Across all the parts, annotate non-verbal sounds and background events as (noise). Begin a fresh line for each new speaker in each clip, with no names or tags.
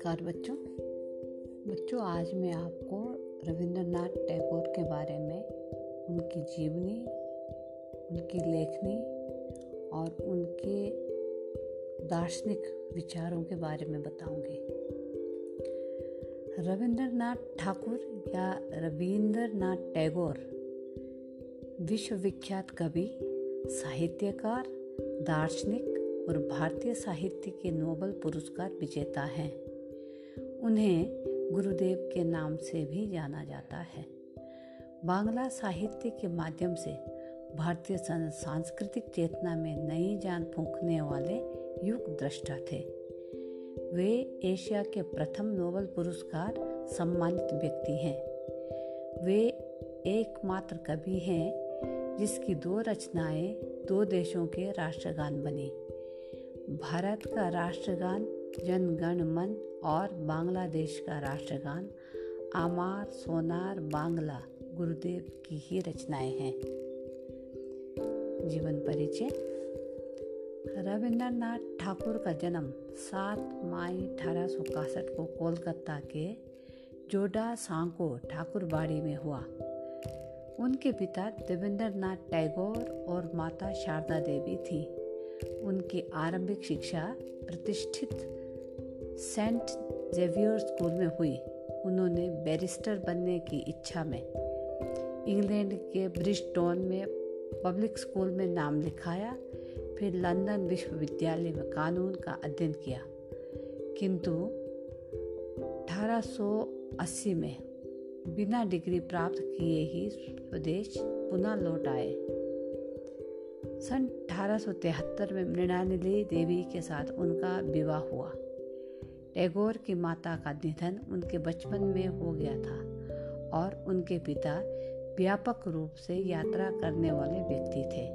नमस्कार बच्चों। बच्चों, आज मैं आपको रविंद्रनाथ टैगोर के बारे में, उनकी जीवनी, उनकी लेखनी और उनके दार्शनिक विचारों के बारे में बताऊँगी। रविंद्रनाथ ठाकुर या रविंद्रनाथ टैगोर, विश्वविख्यात कवि, साहित्यकार, दार्शनिक और भारतीय साहित्य के नोबल पुरस्कार विजेता हैं। उन्हें गुरुदेव के नाम से भी जाना जाता है। बांग्ला साहित्य के माध्यम से भारतीय सांस्कृतिक चेतना में नई जान फूंकने वाले युग दृष्टा थे। वे एशिया के प्रथम नोबल पुरस्कार सम्मानित व्यक्ति हैं। वे एकमात्र कवि हैं जिसकी दो रचनाएँ दो देशों के राष्ट्रगान बनी। भारत का राष्ट्रगान जन गण मन और बांग्लादेश का राष्ट्रगान, आमार सोनार बांग्ला गुरुदेव की ही रचनाएँ हैं। जीवन परिचय, रविंद्रनाथ ठाकुर का जन्म 7 मई अठारह सौ इकसठ को कोलकाता के जोडा सांको ठाकुरबाड़ी में हुआ। उनके पिता देवेंद्र टैगोर और माता शारदा देवी थी। उनकी आरंभिक शिक्षा प्रतिष्ठित सेंट जेवियर स्कूल में हुई। उन्होंने बैरिस्टर बनने की इच्छा में इंग्लैंड के ब्रिस्टोन में पब्लिक स्कूल में नाम लिखाया, फिर लंदन विश्वविद्यालय में कानून का अध्ययन किया। किंतु 1880 में बिना डिग्री प्राप्त किए ही स्वदेश पुनः लौट आए। सन अठारह सौ तिहत्तर में मृणालिनी देवी के साथ उनका विवाह हुआ। टैगोर की माता का निधन उनके बचपन में हो गया था और उनके पिता व्यापक रूप से यात्रा करने वाले व्यक्ति थे।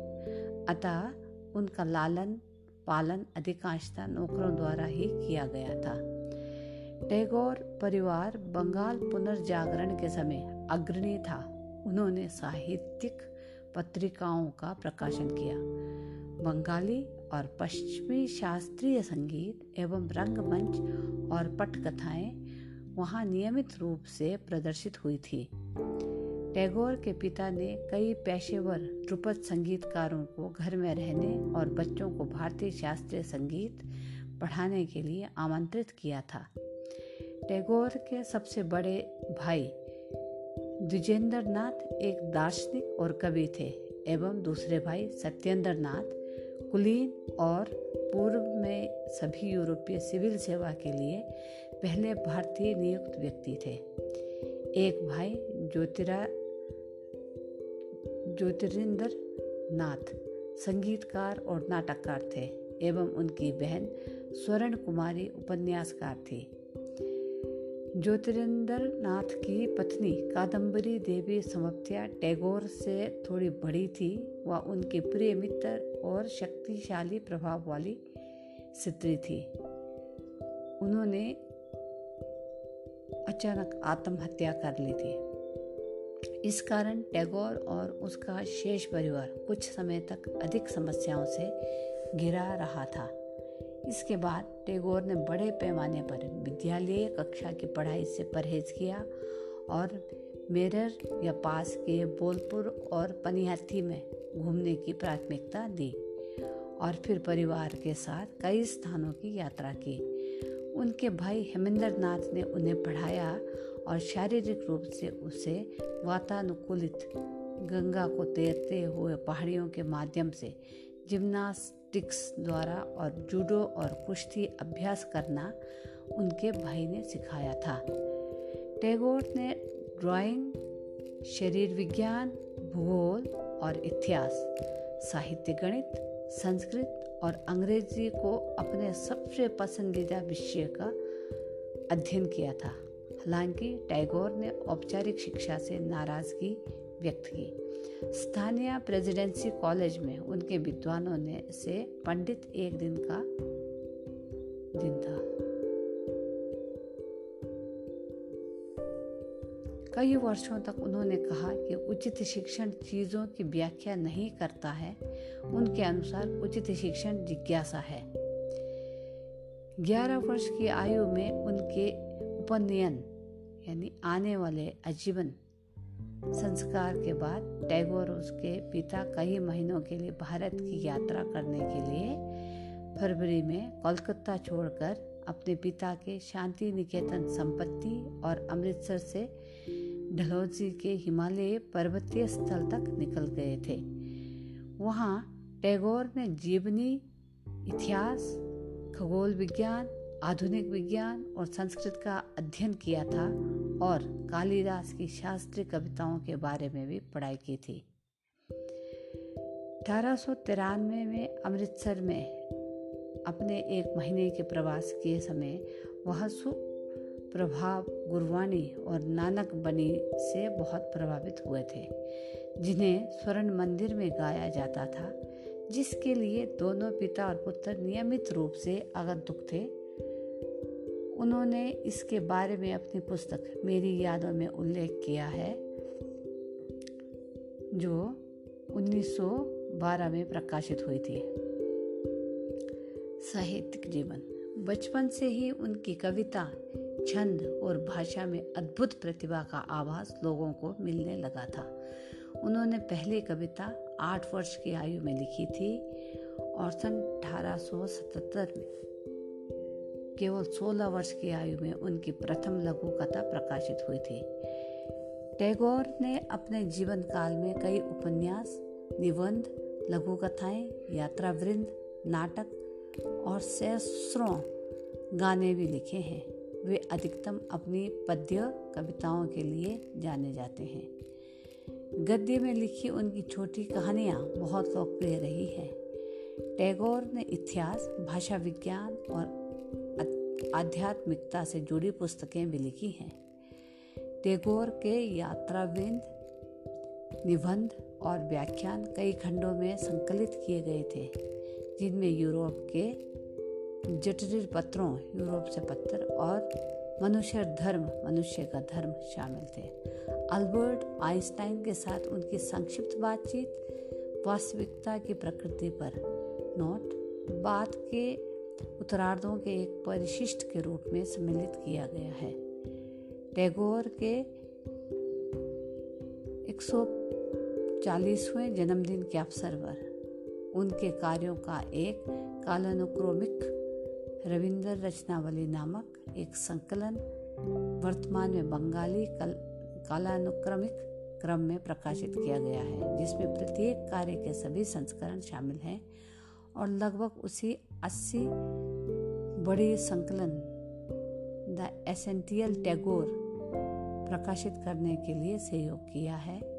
अतः उनका लालन, पालन अधिकांशतः नौकरों द्वारा ही किया गया था। टैगोर परिवार बंगाल पुनर्जागरण के समय अग्रणी था। उन्होंने साहित्यिक पत्रिकाओं का प्रकाशन किया। बंगाली और पश्चिमी शास्त्रीय संगीत एवं रंगमंच और पटकथाएँ वहाँ नियमित रूप से प्रदर्शित हुई थी। टैगोर के पिता ने कई पेशेवर ध्रुपद संगीतकारों को घर में रहने और बच्चों को भारतीय शास्त्रीय संगीत पढ़ाने के लिए आमंत्रित किया था। टैगोर के सबसे बड़े भाई द्विजेंद्र नाथ एक दार्शनिक और कवि थे एवं दूसरे भाई सत्येंद्र नाथ कुलीन और पूर्व में सभी यूरोपीय सिविल सेवा के लिए पहले भारतीय नियुक्त व्यक्ति थे। एक भाई ज्योतिरा, ज्योतिरिंदर नाथ संगीतकार और नाटककार थे एवं उनकी बहन स्वर्ण कुमारी उपन्यासकार थी। ज्योतिरिंदर नाथ की पत्नी कादम्बरी देवी समप्त्या टैगोर से थोड़ी बड़ी थी वह उनके प्रिय मित्र और शक्तिशाली प्रभाव वाली स्त्री थी। उन्होंने अचानक आत्महत्या कर ली थी। इस कारण टैगोर और उसका शेष परिवार कुछ समय तक अधिक समस्याओं से घिरा रहा था। इसके बाद टैगोर ने बड़े पैमाने पर विद्यालय कक्षा की पढ़ाई से परहेज किया और मेरर या पास के बोलपुर और पनिहत्थी में घूमने की प्राथमिकता दी और फिर परिवार के साथ कई स्थानों की यात्रा की। उनके भाई हेमेंद्र नाथ ने उन्हें पढ़ाया और शारीरिक रूप से उसे वातानुकूलित गंगा को तैरते हुए पहाड़ियों के माध्यम से जिम्नास्टिक्स द्वारा और जूडो और कुश्ती अभ्यास करना उनके भाई ने सिखाया था। टैगोर ने ड्राइंग, शरीर विज्ञान, भूगोल और इतिहास, साहित्य गणित, संस्कृत और अंग्रेज़ी को अपने सबसे पसंदीदा विषय का अध्ययन किया था। हालाँकि, टैगोर ने औपचारिक शिक्षा से नाराज़गी व्यक्त की। स्थानीय प्रेसिडेंसी कॉलेज में उनके विद्वानों ने से पंडित एक दिन का दिन था। कई वर्षों तक उन्होंने कहा कि उचित शिक्षण चीज़ों की व्याख्या नहीं करता है। उनके अनुसार उचित शिक्षण जिज्ञासा है। ग्यारह वर्ष की आयु में उनके उपनयन, यानी आने वाले आजीवन संस्कार के बाद टैगोर उसके पिता कई महीनों के लिए भारत की यात्रा करने के लिए फरवरी में कोलकाता छोड़कर अपने पिता के शांति निकेतन संपत्ति और अमृतसर से ढलौजी के हिमालय पर्वतीय स्थल तक निकल गए थे। वहाँ टैगोर ने जीवनी, इतिहास, खगोल विज्ञान, आधुनिक विज्ञान और संस्कृत का अध्ययन किया था और कालिदास की शास्त्रीय कविताओं के बारे में भी पढ़ाई की थी। अठारह सौ तिरानवे में अमृतसर में अपने एक महीने के प्रवास के समय वह सुप्रभाव गुरवाणी और नानक बनी से बहुत प्रभावित हुए थे, जिन्हें स्वर्ण मंदिर में गाया जाता था, जिसके लिए दोनों पिता और पुत्र नियमित रूप से आगंतुक थे। उन्होंने इसके बारे में अपनी पुस्तक मेरी यादों में उल्लेख किया है, जो 1912 में प्रकाशित हुई थी। साहित्यिक जीवन। बचपन से ही उनकी कविता, छंद और भाषा में अद्भुत प्रतिभा का आभास लोगों को मिलने लगा था। उन्होंने पहली कविता आठ वर्ष की आयु में लिखी थी और सन अठारह सौ सतहत्तर में, केवल 16 वर्ष की आयु में उनकी प्रथम लघु कथा प्रकाशित हुई थी। टैगोर ने अपने जीवन काल में कई उपन्यास, निबंध लघु कथाएँ यात्रा वृंद नाटक और सहस्रों गाने भी लिखे हैं। वे अधिकतम अपनी पद्य कविताओं के लिए जाने जाते हैं। गद्य में लिखी उनकी छोटी कहानियाँ बहुत लोकप्रिय रही हैं। टैगोर ने इतिहास, भाषा विज्ञान और आध्यात्मिकता से जुड़ी पुस्तकें भी लिखी हैं। टैगोर के यात्राविंद, निबंध और व्याख्यान कई खंडों में संकलित किए गए थे। जिनमें यूरोप के जटिल पत्रों, यूरोप से पत्र और मनुष्य धर्म, मनुष्य का धर्म शामिल थे। अल्बर्ट आइंस्टाइन के साथ उनकी संक्षिप्त बातचीत वास्तविकता की प्रकृति पर। नोट बात के उत्तरार्धों के एक परिशिष्ट के रूप में सम्मिलित किया गया है। टैगोर के 140वें जन्मदिन के अवसर पर उनके कार्यों का एक कालानुक्रोमिक रविंद्र रचनावली नामक एक संकलन वर्तमान में बंगाली कल, कालानुक्रमिक क्रम में प्रकाशित किया गया है जिसमें प्रत्येक कार्य के सभी संस्करण शामिल हैं और लगभग उसी अस्सी बड़े संकलन द एसेंटियल टैगोर प्रकाशित करने के लिए सहयोग किया है।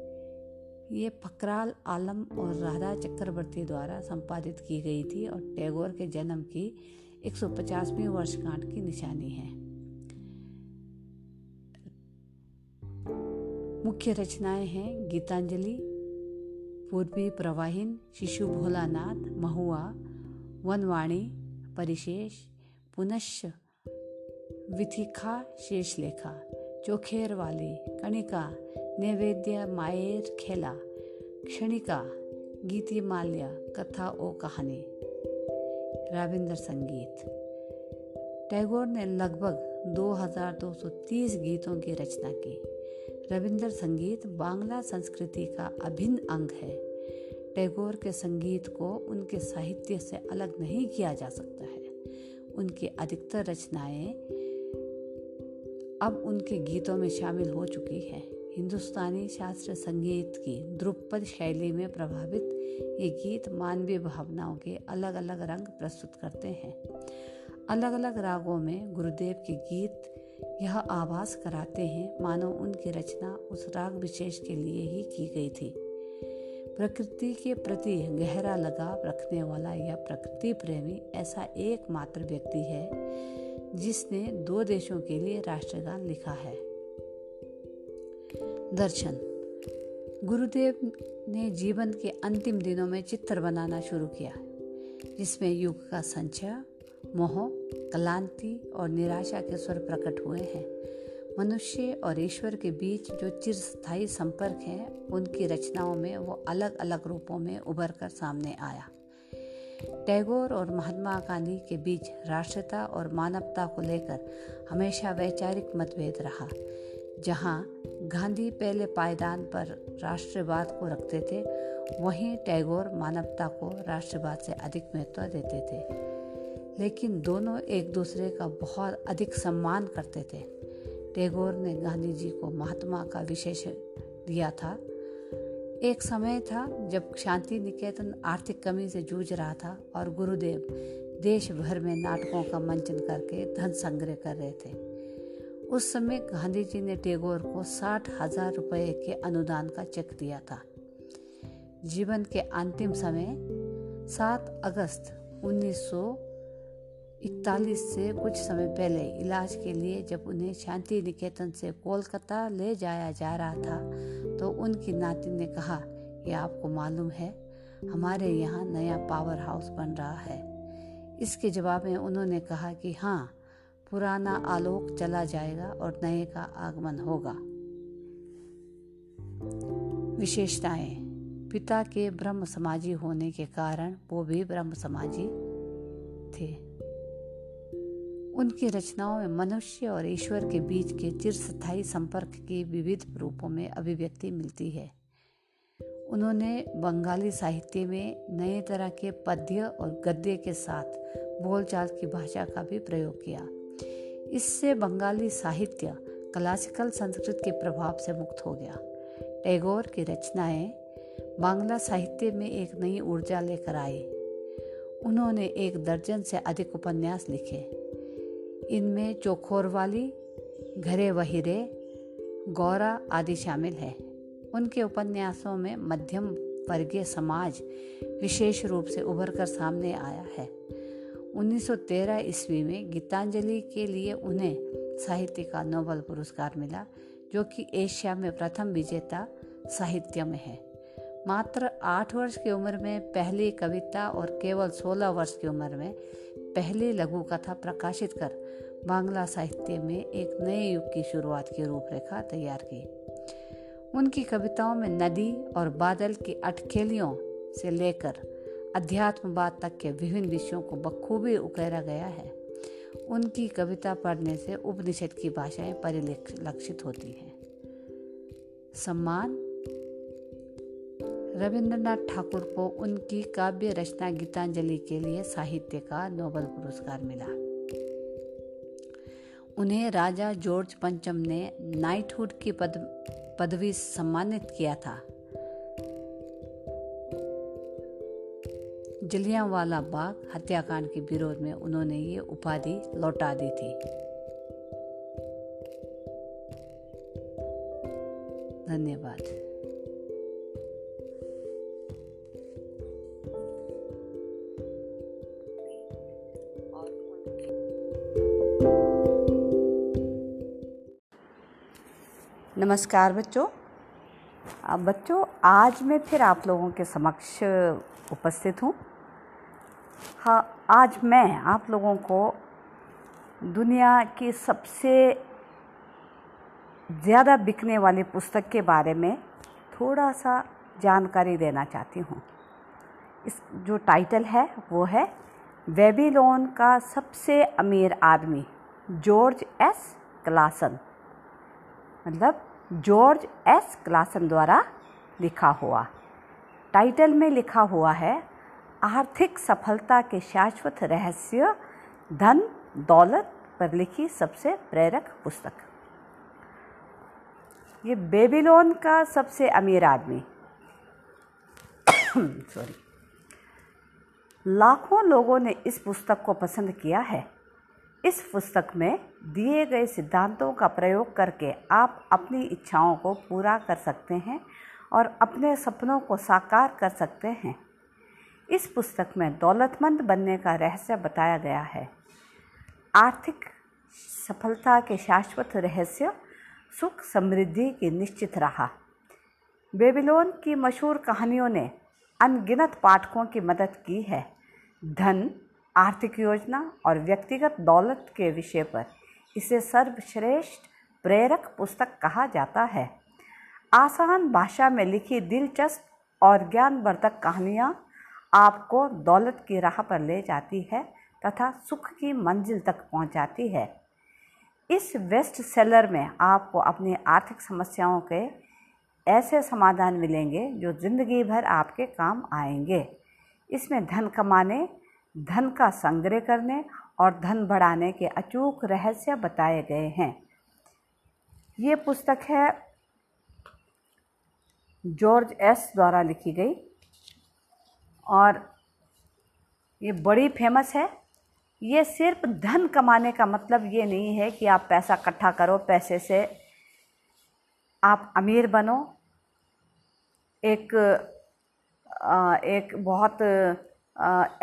ये फकराल आलम और राधा चक्रवर्ती द्वारा संपादित की गई थी और टैगोर के जन्म की 150वीं वर्षगांठ की निशानी है। मुख्य रचनाएँ हैं गीतांजलि, पूर्वी प्रवाहिन, शिशु भोलानाथ, महुआ, वनवाणी, परिशेष, पुनश्च, विथिखा शेषलेखा चोखेर वाली कणिका नैवेद्य मायर खेला, क्षणिका गीति माल्या कथा ओ कहानी। रविंद्र संगीत। टैगोर ने लगभग 2230 गीतों की रचना की। रविंद्र संगीत बांग्ला संस्कृति का अभिन्न अंग है। टैगोर के संगीत को उनके साहित्य से अलग नहीं किया जा सकता है। उनकी अधिकतर रचनाएँ अब उनके गीतों में शामिल हो चुकी हैं। हिंदुस्तानी शास्त्रीय संगीत की द्रुपद शैली में प्रभावित ये गीत मानवीय भावनाओं के अलग अलग रंग प्रस्तुत करते हैं। अलग अलग रागों में गुरुदेव के गीत यह आभास कराते हैं, मानो उनकी रचना उस राग विशेष के लिए ही की गई थी। प्रकृति के प्रति गहरा लगाव रखने वाला यह प्रकृति प्रेमी ऐसा एकमात्र व्यक्ति है, जिसने दो देशों के लिए राष्ट्रगान लिखा है। दर्शन। गुरुदेव ने जीवन के अंतिम दिनों में चित्र बनाना शुरू किया, जिसमें युग का संचय, मोह, क्लांति और निराशा के स्वर प्रकट हुए हैं। मनुष्य और ईश्वर के बीच जो चिरस्थायी संपर्क है, उनकी रचनाओं में वो अलग अलग रूपों में उभर कर सामने आया। टैगोर और महात्मा गांधी के बीच राष्ट्रता और मानवता को लेकर हमेशा वैचारिक मतभेद रहा। जहाँ गांधी पहले पायदान पर राष्ट्रवाद को रखते थे, वहीं टैगोर मानवता को राष्ट्रवाद से अधिक महत्व देते थे। लेकिन दोनों एक दूसरे का बहुत अधिक सम्मान करते थे। टैगोर ने गांधी जी को महात्मा का विशेष दिया था। एक समय था जब शांति निकेतन आर्थिक कमी से जूझ रहा था और गुरुदेव देश भर में नाटकों का मंचन करके धन संग्रह कर रहे थे। उस समय गांधी जी ने टैगोर को साठ हज़ार रुपये के अनुदान का चेक दिया था। जीवन के अंतिम समय 7 अगस्त 1941 से कुछ समय पहले इलाज के लिए जब उन्हें शांति निकेतन से कोलकाता ले जाया जा रहा था तो उनकी नाती ने कहा कि आपको मालूम है, हमारे यहाँ नया पावर हाउस बन रहा है। इसके जवाब में उन्होंने कहा कि हाँ पुराना आलोक चला जाएगा और नए का आगमन होगा। विशेषताएँ, पिता के ब्रह्म समाजी होने के कारण वो भी ब्रह्म समाजी थे। उनकी रचनाओं में मनुष्य और ईश्वर के बीच के चिरस्थायी संपर्क की विविध रूपों में अभिव्यक्ति मिलती है। उन्होंने बंगाली साहित्य में नए तरह के पद्य और गद्य के साथ बोलचाल की भाषा का भी प्रयोग किया। इससे बंगाली साहित्य क्लासिकल संस्कृत के प्रभाव से मुक्त हो गया। टैगोर की रचनाएँ बांग्ला साहित्य में एक नई ऊर्जा लेकर आई। उन्होंने एक दर्जन से अधिक उपन्यास लिखे। इनमें चोखोरवाली, घरे वहीरे, गौरा आदि शामिल है। उनके उपन्यासों में मध्यम वर्गीय समाज विशेष रूप से उभर कर सामने आया है। 1913 ईस्वी में गीतांजलि के लिए उन्हें साहित्य का नोबल पुरस्कार मिला, जो कि एशिया में प्रथम विजेता साहित्य में है। मात्र आठ वर्ष की उम्र में पहली कविता और केवल सोलह वर्ष की उम्र में पहली लघु कथा प्रकाशित कर बांग्ला साहित्य में एक नए युग की शुरुआत की रूपरेखा तैयार की। उनकी कविताओं में नदी और बादल की अटखेलियों से लेकर अध्यात्मवाद तक के विभिन्न विषयों को बखूबी उकेरा गया है। उनकी कविता पढ़ने से उपनिषद की भाषाएँ परिलक्षित होती हैं। सम्मान। रविंद्रनाथ ठाकुर को उनकी काव्य रचना गीतांजलि के लिए साहित्य का नोबल पुरस्कार मिला। उन्हें राजा जॉर्ज पंचम ने नाइटहुड की पद, पदवी सम्मानित किया था। जलियांवाला बाग हत्याकांड के विरोध में उन्होंने ये उपाधि लौटा दी थी। धन्यवाद। नमस्कार बच्चों। बच्चों, आज मैं फिर आप लोगों के समक्ष उपस्थित हूँ। आज मैं आप लोगों को दुनिया की सबसे ज़्यादा बिकने वाली पुस्तक के बारे में थोड़ा सा जानकारी देना चाहती हूँ। इस जो टाइटल है, वो है, वेबीलोन का सबसे अमीर आदमी, जॉर्ज एस. क्लासन। मतलब जॉर्ज एस. क्लासन द्वारा लिखा हुआ। टाइटल में लिखा हुआ है आर्थिक सफलता के शाश्वत रहस्य, धन, दौलत पर लिखी सबसे प्रेरक पुस्तक। ये बेबीलोन का सबसे अमीर आदमी। (coughs) सॉरी लाखों लोगों ने इस पुस्तक को पसंद किया है। इस पुस्तक में दिए गए सिद्धांतों का प्रयोग करके आप अपनी इच्छाओं को पूरा कर सकते हैं और अपने सपनों को साकार कर सकते हैं। इस पुस्तक में दौलतमंद बनने का रहस्य बताया गया है। आर्थिक सफलता के शाश्वत रहस्य सुख समृद्धि की निश्चित रहा। बेबीलोन की मशहूर कहानियों ने अनगिनत पाठकों की मदद की है। धन, आर्थिक योजना और व्यक्तिगत दौलत के विषय पर इसे सर्वश्रेष्ठ प्रेरक पुस्तक कहा जाता है। आसान भाषा में लिखी दिलचस्प और ज्ञानवर्धक कहानियाँ आपको दौलत की राह पर ले जाती है तथा सुख की मंजिल तक पहुंचाती है। इस वेस्ट सेलर में आपको अपनी आर्थिक समस्याओं के ऐसे समाधान मिलेंगे जो ज़िंदगी भर आपके काम आएँगे। इसमें धन कमाने, धन का संग्रह करने और धन बढ़ाने के अचूक रहस्य बताए गए हैं। ये पुस्तक है जॉर्ज एस द्वारा लिखी गई। और ये बड़ी फ़ेमस है। ये सिर्फ़ धन कमाने का मतलब ये नहीं है कि आप पैसा इकट्ठा करो, पैसे से आप अमीर बनो। एक एक बहुत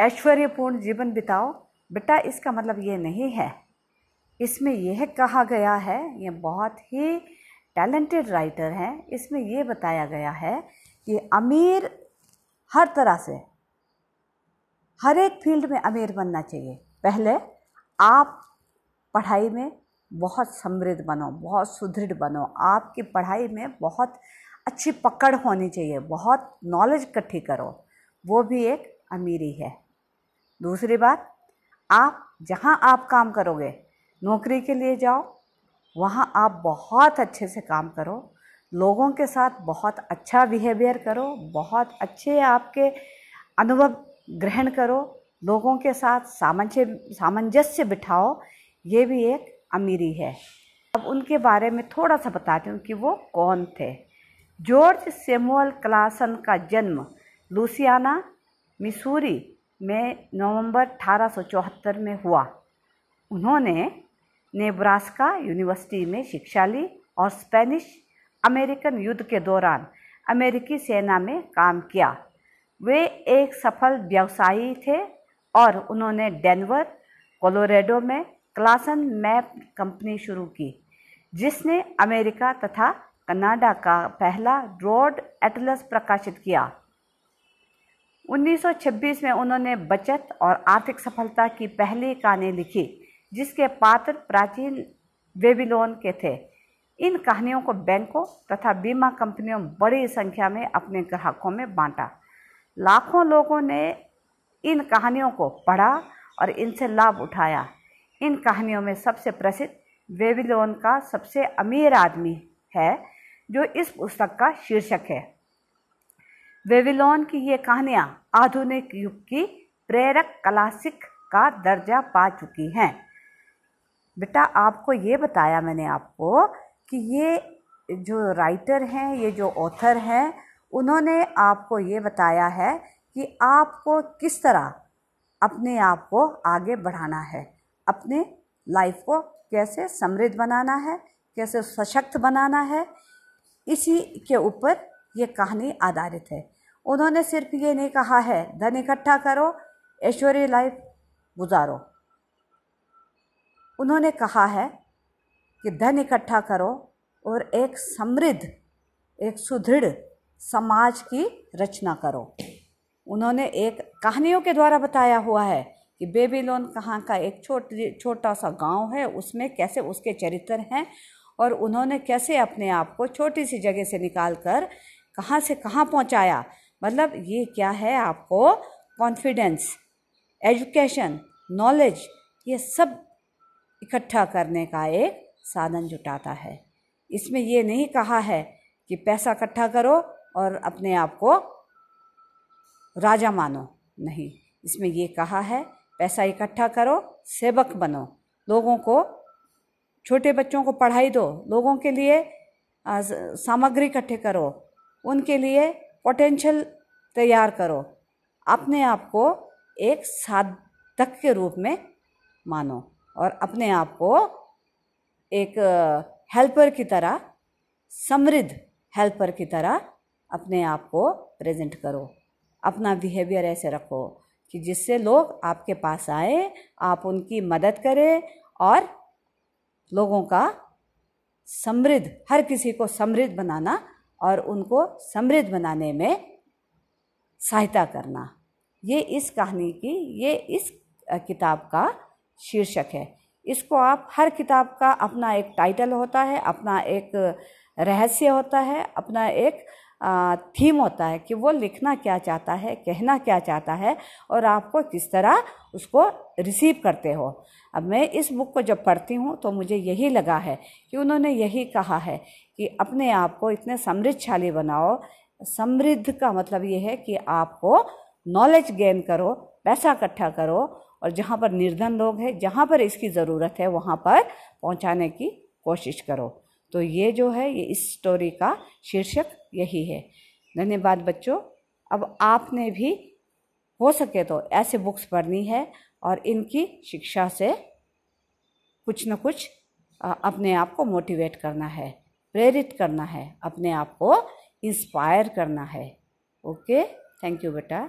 ऐश्वर्यपूर्ण जीवन बिताओ। बेटा, इसका मतलब ये नहीं है। इसमें यह कहा गया है, ये बहुत ही टैलेंटेड राइटर हैं। इसमें ये बताया गया है कि अमीर हर तरह से हर एक फ़ील्ड में अमीर बनना चाहिए। पहले आप पढ़ाई में बहुत समृद्ध बनो, बहुत सुदृढ़ बनो। आपकी पढ़ाई में बहुत अच्छी पकड़ होनी चाहिए, बहुत नॉलेज इकट्ठी करो। वो भी एक अमीरी है। दूसरी बात, आप जहाँ आप काम करोगे, नौकरी के लिए जाओ, वहाँ आप बहुत अच्छे से काम करो। लोगों के साथ बहुत अच्छा बिहेवियर करो, बहुत अच्छे आपके अनुभव ग्रहण करो, लोगों के साथ सामंजस्य सामंजस्य बिठाओ, ये भी एक अमीरी है। अब उनके बारे में थोड़ा सा बताती हूँ कि वो कौन थे। जॉर्ज सेमुअल क्लासन का जन्म लुसियाना, मिसूरी में नवंबर अठारह सौ चौहत्तर में हुआ। उन्होंने नेब्रास्का यूनिवर्सिटी में शिक्षा ली और स्पेनिश अमेरिकन युद्ध के दौरान अमेरिकी सेना में काम किया। वे एक सफल व्यवसायी थे और उन्होंने डेनवर, कोलोरेडो में क्लासन मैप कंपनी शुरू की, जिसने अमेरिका तथा कनाडा का पहला रोड एटलस प्रकाशित किया। 1926 में उन्होंने बचत और आर्थिक सफलता की पहली कहानी लिखी, जिसके पात्र प्राचीन बेबीलोन के थे। इन कहानियों को बैंकों तथा बीमा कंपनियों बड़ी संख्या में अपने ग्राहकों में बांटा। लाखों लोगों ने इन कहानियों को पढ़ा और इनसे लाभ उठाया। इन कहानियों में सबसे प्रसिद्ध वेविलोन का सबसे अमीर आदमी है, जो इस पुस्तक का शीर्षक है। वेविलोन की ये कहानियाँ आधुनिक युग की प्रेरक क्लासिक का दर्जा पा चुकी हैं। बेटा, आपको ये बताया मैंने आपको कि ये जो राइटर हैं, ये जो ऑथर हैं उन्होंने आपको ये बताया है कि आपको किस तरह अपने आप को आगे बढ़ाना है, अपने लाइफ को कैसे समृद्ध बनाना है, कैसे सशक्त बनाना है, इसी के ऊपर ये कहानी आधारित है। उन्होंने सिर्फ़ ये नहीं कहा है, धन इकट्ठा करो, ऐश्वर्य लाइफ गुजारो। उन्होंने कहा है कि धन इकट्ठा करो और एक समृद्ध, एक सुदृढ़ समाज की रचना करो। उन्होंने एक कहानियों के द्वारा बताया हुआ है कि बेबीलोन कहाँ का एक छोट छोटा सा गाँव है, उसमें कैसे उसके चरित्र हैं और उन्होंने कैसे अपने आप को छोटी सी जगह से निकाल कर कहाँ से कहाँ पहुँचाया। मतलब ये क्या है आपको? कॉन्फिडेंस एजुकेशन नॉलेज ये सब इकट्ठा करने का एक साधन जुटाता है। इसमें ये नहीं कहा है कि पैसा इकट्ठा करो और अपने आप को राजा मानो। नहीं, इसमें ये कहा है, पैसा इकट्ठा करो, सेवक बनो। लोगों को, छोटे बच्चों को पढ़ाई दो। लोगों के लिए सामग्री इकट्ठे करो। उनके लिए पोटेंशियल तैयार करो। अपने आप को एक साधक के रूप में मानो और अपने आप को एक हेल्पर की तरह, समृद्ध हेल्पर की तरह अपने आप को प्रेजेंट करो। अपना बिहेवियर ऐसे रखो कि जिससे लोग आपके पास आए, आप उनकी मदद करें और लोगों का समृद्ध, हर किसी को समृद्ध बनाना और उनको समृद्ध बनाने में सहायता करना। ये इस कहानी की, ये इस किताब का शीर्षक है। इसको आप, हर किताब का अपना एक टाइटल होता है, अपना एक रहस्य होता है, अपना एक थीम होता है कि वो लिखना क्या चाहता है, कहना क्या चाहता है और आपको किस तरह उसको रिसीव करते हो। अब मैं इस बुक को जब पढ़ती हूँ तो मुझे यही लगा है कि उन्होंने यही कहा है कि अपने आप को इतने समृद्धशाली बनाओ। समृद्ध का मतलब ये है कि आपको नॉलेज गेन करो, पैसा इकट्ठा करो और जहाँ पर निर्धन लोग हैं, जहाँ पर इसकी ज़रूरत है, वहाँ पर पहुँचाने की कोशिश करो। तो ये जो है, ये इस स्टोरी का शीर्षक यही है। धन्यवाद बच्चों। अब आपने भी हो सके तो ऐसे बुक्स पढ़नी है और इनकी शिक्षा से कुछ न कुछ अपने आप को मोटिवेट करना है, प्रेरित करना है, अपने आप को इंस्पायर करना है। ओके थैंक यू बेटा।